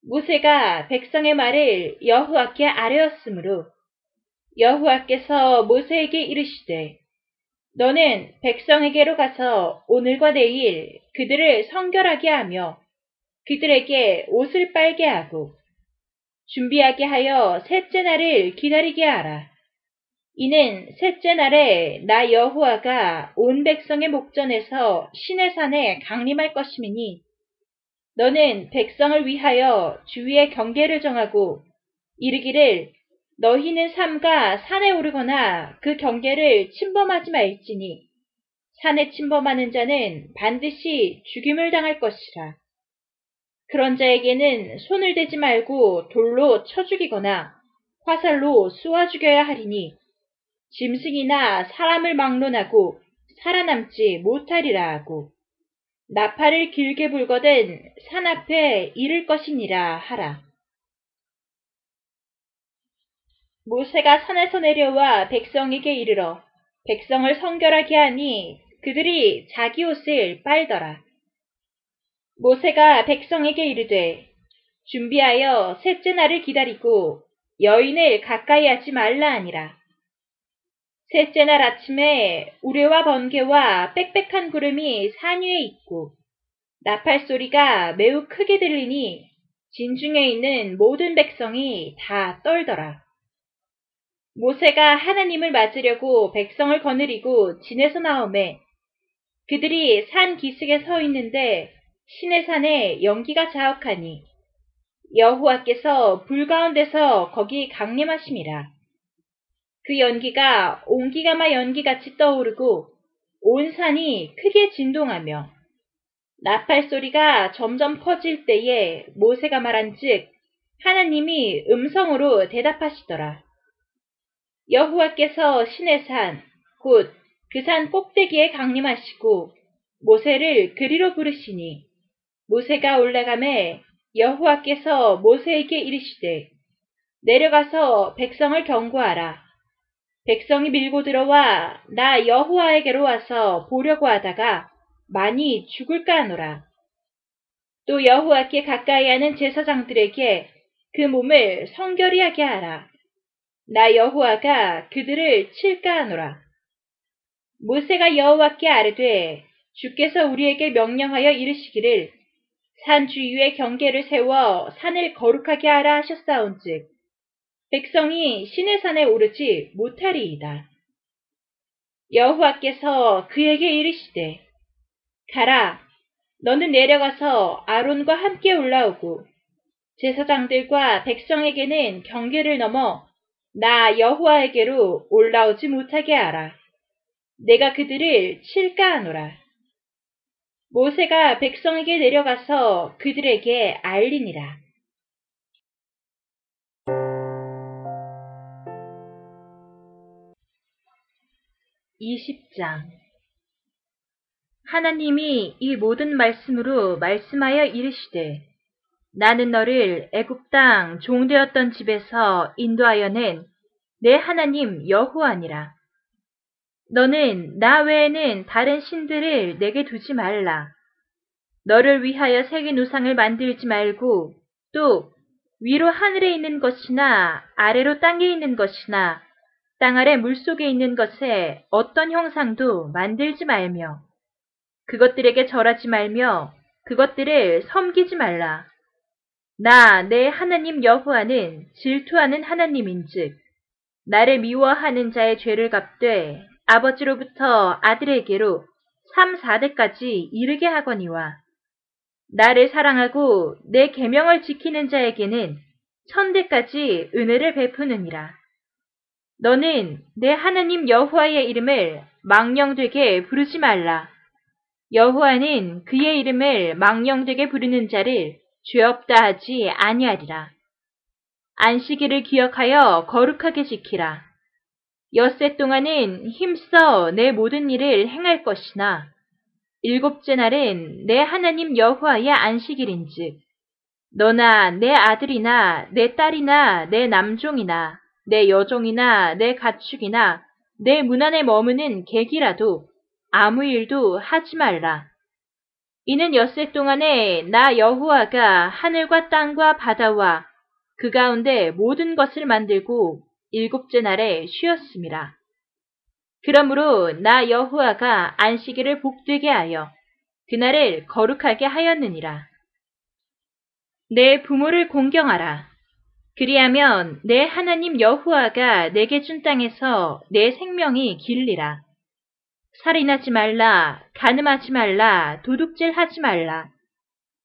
모세가 백성의 말을 여호와께 아뢰었으므로 여호와께서 모세에게 이르시되 너는 백성에게로 가서 오늘과 내일 그들을 성결하게 하며 그들에게 옷을 빨게 하고 준비하게 하여 셋째 날을 기다리게 하라. 이는 셋째 날에 나 여호와가 온 백성의 목전에서 신의 산에 강림할 것이니 너는 백성을 위하여 주위의 경계를 정하고 이르기를 너희는 삼가 산에 오르거나 그 경계를 침범하지 말지니 산에 침범하는 자는 반드시 죽임을 당할 것이라. 그런 자에게는 손을 대지 말고 돌로 쳐 죽이거나 화살로 쏘아 죽여야 하리니 짐승이나 사람을 막론하고 살아남지 못하리라 하고 나팔을 길게 불거든 산 앞에 이를 것이니라 하라. 모세가 산에서 내려와 백성에게 이르러 백성을 성결하게 하니 그들이 자기 옷을 빨더라. 모세가 백성에게 이르되 준비하여 셋째 날을 기다리고 여인을 가까이 하지 말라 하니라. 셋째 날 아침에 우레와 번개와 빽빽한 구름이 산 위에 있고 나팔 소리가 매우 크게 들리니 진중에 있는 모든 백성이 다 떨더라. 모세가 하나님을 맞으려고 백성을 거느리고 진에서 나오매 그들이 산 기슭에 서 있는데 신의 산에 연기가 자욱하니 여호와께서 불 가운데서 거기 강림하심이라. 그 연기가 옹기가마 연기같이 떠오르고 온 산이 크게 진동하며 나팔 소리가 점점 커질 때에 모세가 말한즉 하나님이 음성으로 대답하시더라. 여호와께서 신의 산, 곧 그 산 꼭대기에 강림하시고 모세를 그리로 부르시니 모세가 올라가매 여호와께서 모세에게 이르시되 내려가서 백성을 경고하라. 백성이 밀고 들어와 나 여호와에게로 와서 보려고 하다가 많이 죽을까 하노라. 또 여호와께 가까이 하는 제사장들에게 그 몸을 성결히 하게 하라. 나 여호와가 그들을 칠까 하노라. 모세가 여호와께 아뢰되 주께서 우리에게 명령하여 이르시기를 산 주위에 경계를 세워 산을 거룩하게 하라 하셨사온즉 백성이 신의 산에 오르지 못하리이다. 여호와께서 그에게 이르시되 가라 너는 내려가서 아론과 함께 올라오고 제사장들과 백성에게는 경계를 넘어 나 여호와에게로 올라오지 못하게 하라. 내가 그들을 칠까 하노라. 모세가 백성에게 내려가서 그들에게 알리니라. 2 0장 하나님이 이 모든 말씀으로 말씀하여 이르시되 나는 너를 애굽 땅 종되었던 집에서 인도하여 낸 내 하나님 여호와니라. 너는 나 외에는 다른 신들을 내게 두지 말라. 너를 위하여 새긴 우상을 만들지 말고 또 위로 하늘에 있는 것이나 아래로 땅에 있는 것이나 땅 아래 물속에 있는 것에 어떤 형상도 만들지 말며 그것들에게 절하지 말며 그것들을 섬기지 말라. 나 내 하나님 여호와는 질투하는 하나님인즉 나를 미워하는 자의 죄를 갚되 아버지로부터 아들에게로 3, 4대까지 이르게 하거니와 나를 사랑하고 내 계명을 지키는 자에게는 천대까지 은혜를 베푸느니라. 너는 내 하나님 여호와의 이름을 망령되게 부르지 말라. 여호와는 그의 이름을 망령되게 부르는 자를 죄 없다 하지 아니하리라. 안식일을 기억하여 거룩하게 지키라. 엿새 동안은 힘써 내 모든 일을 행할 것이나 일곱째 날은 내 하나님 여호와의 안식일인즉 너나 내 아들이나 내 딸이나 내 남종이나 내 여종이나 내 가축이나 내 문 안에 머무는 객이라도 아무 일도 하지 말라. 이는 엿새 동안에 나 여호와가 하늘과 땅과 바다와 그 가운데 모든 것을 만들고 일곱째 날에 쉬었습니다. 그러므로 나 여호와가 안식일을 복되게 하여 그날을 거룩하게 하였느니라. 내 부모를 공경하라. 그리하면 내 하나님 여호와가 내게 준 땅에서 내 생명이 길리라. 살인하지 말라, 가늠하지 말라, 도둑질하지 말라.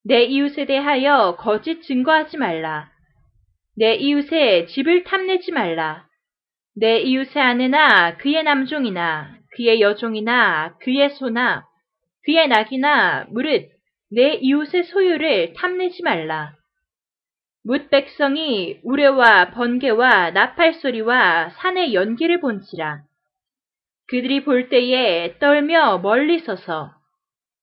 내 이웃에 대하여 거짓 증거하지 말라. 내 이웃의 집을 탐내지 말라. 내 이웃의 아내나 그의 남종이나 그의 여종이나 그의 소나 그의 낙이나 무릇 내 이웃의 소유를 탐내지 말라. 뭇 백성이 우레와 번개와 나팔 소리와 산의 연기를 본지라. 그들이 볼 때에 떨며 멀리 서서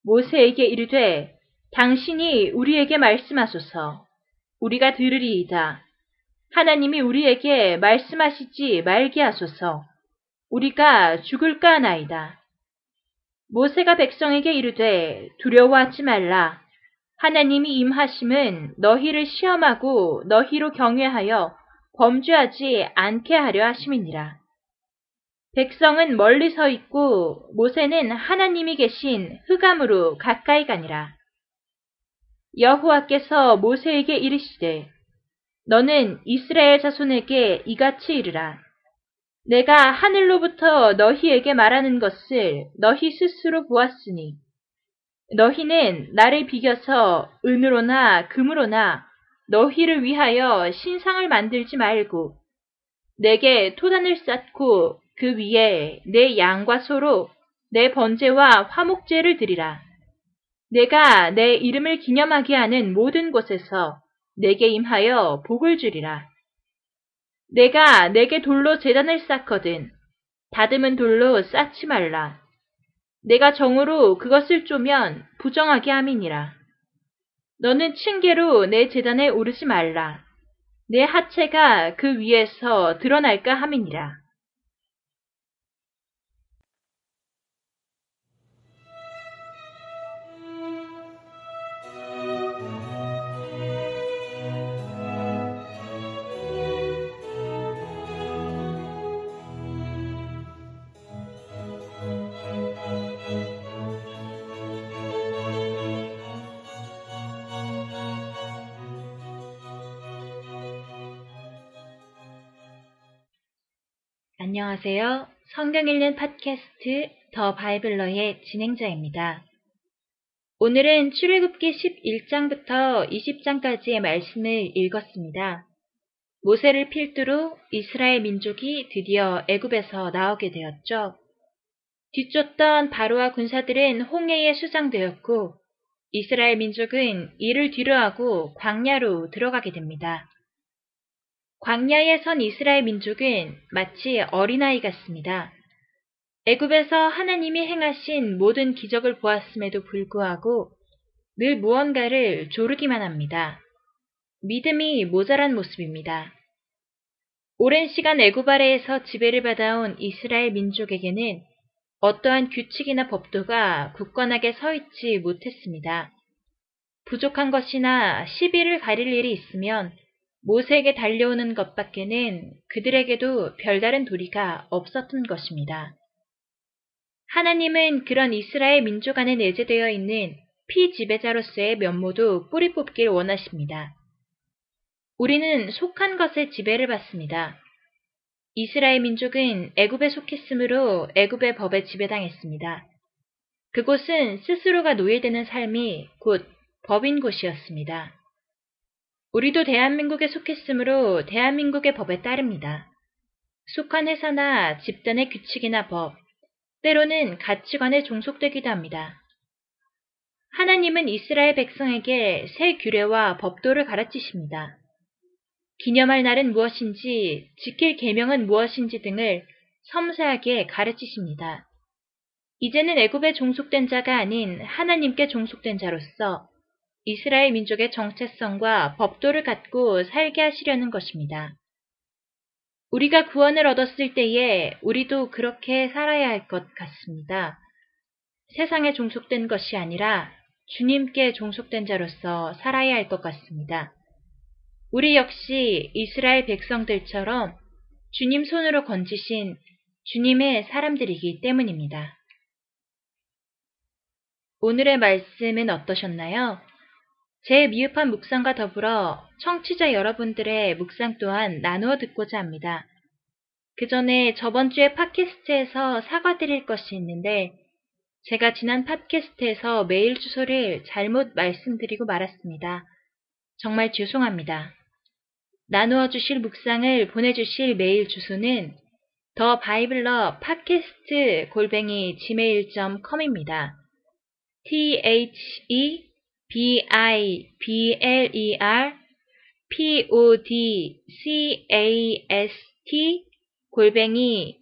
모세에게 이르되 당신이 우리에게 말씀하소서 우리가 들으리이다. 하나님이 우리에게 말씀하시지 말게 하소서. 우리가 죽을까 하나이다. 모세가 백성에게 이르되 두려워하지 말라. 하나님이 임하심은 너희를 시험하고 너희로 경외하여 범죄하지 않게 하려 하심이니라. 백성은 멀리 서 있고 모세는 하나님이 계신 흑암으로 가까이 가니라. 여호와께서 모세에게 이르시되 너는 이스라엘 자손에게 이같이 이르라. 내가 하늘로부터 너희에게 말하는 것을 너희 스스로 보았으니 너희는 나를 비겨서 은으로나 금으로나 너희를 위하여 신상을 만들지 말고 내게 토단을 쌓고 그 위에 내 양과 소로 내 번제와 화목제를 드리라. 내가 내 이름을 기념하게 하는 모든 곳에서 내게 임하여 복을 주리라. 내가 내게 돌로 재단을 쌓거든 다듬은 돌로 쌓지 말라. 내가 정으로 그것을 쪼면 부정하게 함이니라. 너는 층계로 내 재단에 오르지 말라. 내 하체가 그 위에서 드러날까 함이니라. 안녕하세요. 성경 읽는 팟캐스트 더 바이블러의 진행자입니다. 오늘은 출애굽기 11장부터 20장까지의 말씀을 읽었습니다. 모세를 필두로 이스라엘 민족이 드디어 애굽에서 나오게 되었죠. 뒤쫓던 바로와 군사들은 홍해에 수장되었고 이스라엘 민족은 이를 뒤로하고 광야로 들어가게 됩니다. 광야에 선 이스라엘 민족은 마치 어린아이 같습니다. 애굽에서 하나님이 행하신 모든 기적을 보았음에도 불구하고 늘 무언가를 조르기만 합니다. 믿음이 모자란 모습입니다. 오랜 시간 애굽 아래에서 지배를 받아온 이스라엘 민족에게는 어떠한 규칙이나 법도가 굳건하게 서 있지 못했습니다. 부족한 것이나 시비를 가릴 일이 있으면 모세에게 달려오는 것밖에는 그들에게도 별다른 도리가 없었던 것입니다. 하나님은 그런 이스라엘 민족 안에 내재되어 있는 피지배자로서의 면모도 뿌리 뽑길 원하십니다. 우리는 속한 것에 지배를 받습니다. 이스라엘 민족은 애굽에 속했으므로 애굽의 법에 지배당했습니다. 그곳은 스스로가 노예되는 삶이 곧 법인 곳이었습니다. 우리도 대한민국에 속했으므로 대한민국의 법에 따릅니다. 속한 회사나 집단의 규칙이나 법, 때로는 가치관에 종속되기도 합니다. 하나님은 이스라엘 백성에게 새 규례와 법도를 가르치십니다. 기념할 날은 무엇인지, 지킬 계명은 무엇인지 등을 섬세하게 가르치십니다. 이제는 애굽에 종속된 자가 아닌 하나님께 종속된 자로서 이스라엘 민족의 정체성과 법도를 갖고 살게 하시려는 것입니다. 우리가 구원을 얻었을 때에 우리도 그렇게 살아야 할 것 같습니다. 세상에 종속된 것이 아니라 주님께 종속된 자로서 살아야 할 것 같습니다. 우리 역시 이스라엘 백성들처럼 주님 손으로 건지신 주님의 사람들이기 때문입니다. 오늘의 말씀은 어떠셨나요? 제 미흡한 묵상과 더불어 청취자 여러분들의 묵상 또한 나누어 듣고자 합니다. 그 전에 저번 주에 팟캐스트에서 사과드릴 것이 있는데 제가 지난 팟캐스트에서 메일 주소를 잘못 말씀드리고 말았습니다. 정말 죄송합니다. 나누어 주실 묵상을 보내주실 메일 주소는 더 바이블러 팟캐스트 골뱅이 gmail.com입니다. t h e b i b l e r p o d c a s t 골뱅이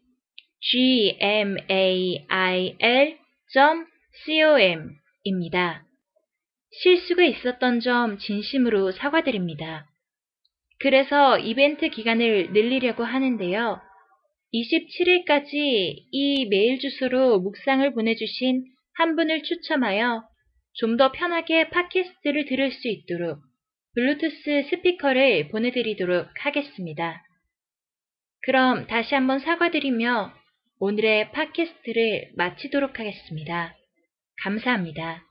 g m a i l com 입니다. 실수가 있었던 점 진심으로 사과드립니다. 그래서 이벤트 기간을 늘리려고 하는데요. 27일까지 이 메일 주소로 묵상을 보내주신 한 분을 추첨하여 좀 더 편하게 팟캐스트를 들을 수 있도록 블루투스 스피커를 보내드리도록 하겠습니다. 그럼 다시 한번 사과드리며 오늘의 팟캐스트를 마치도록 하겠습니다. 감사합니다.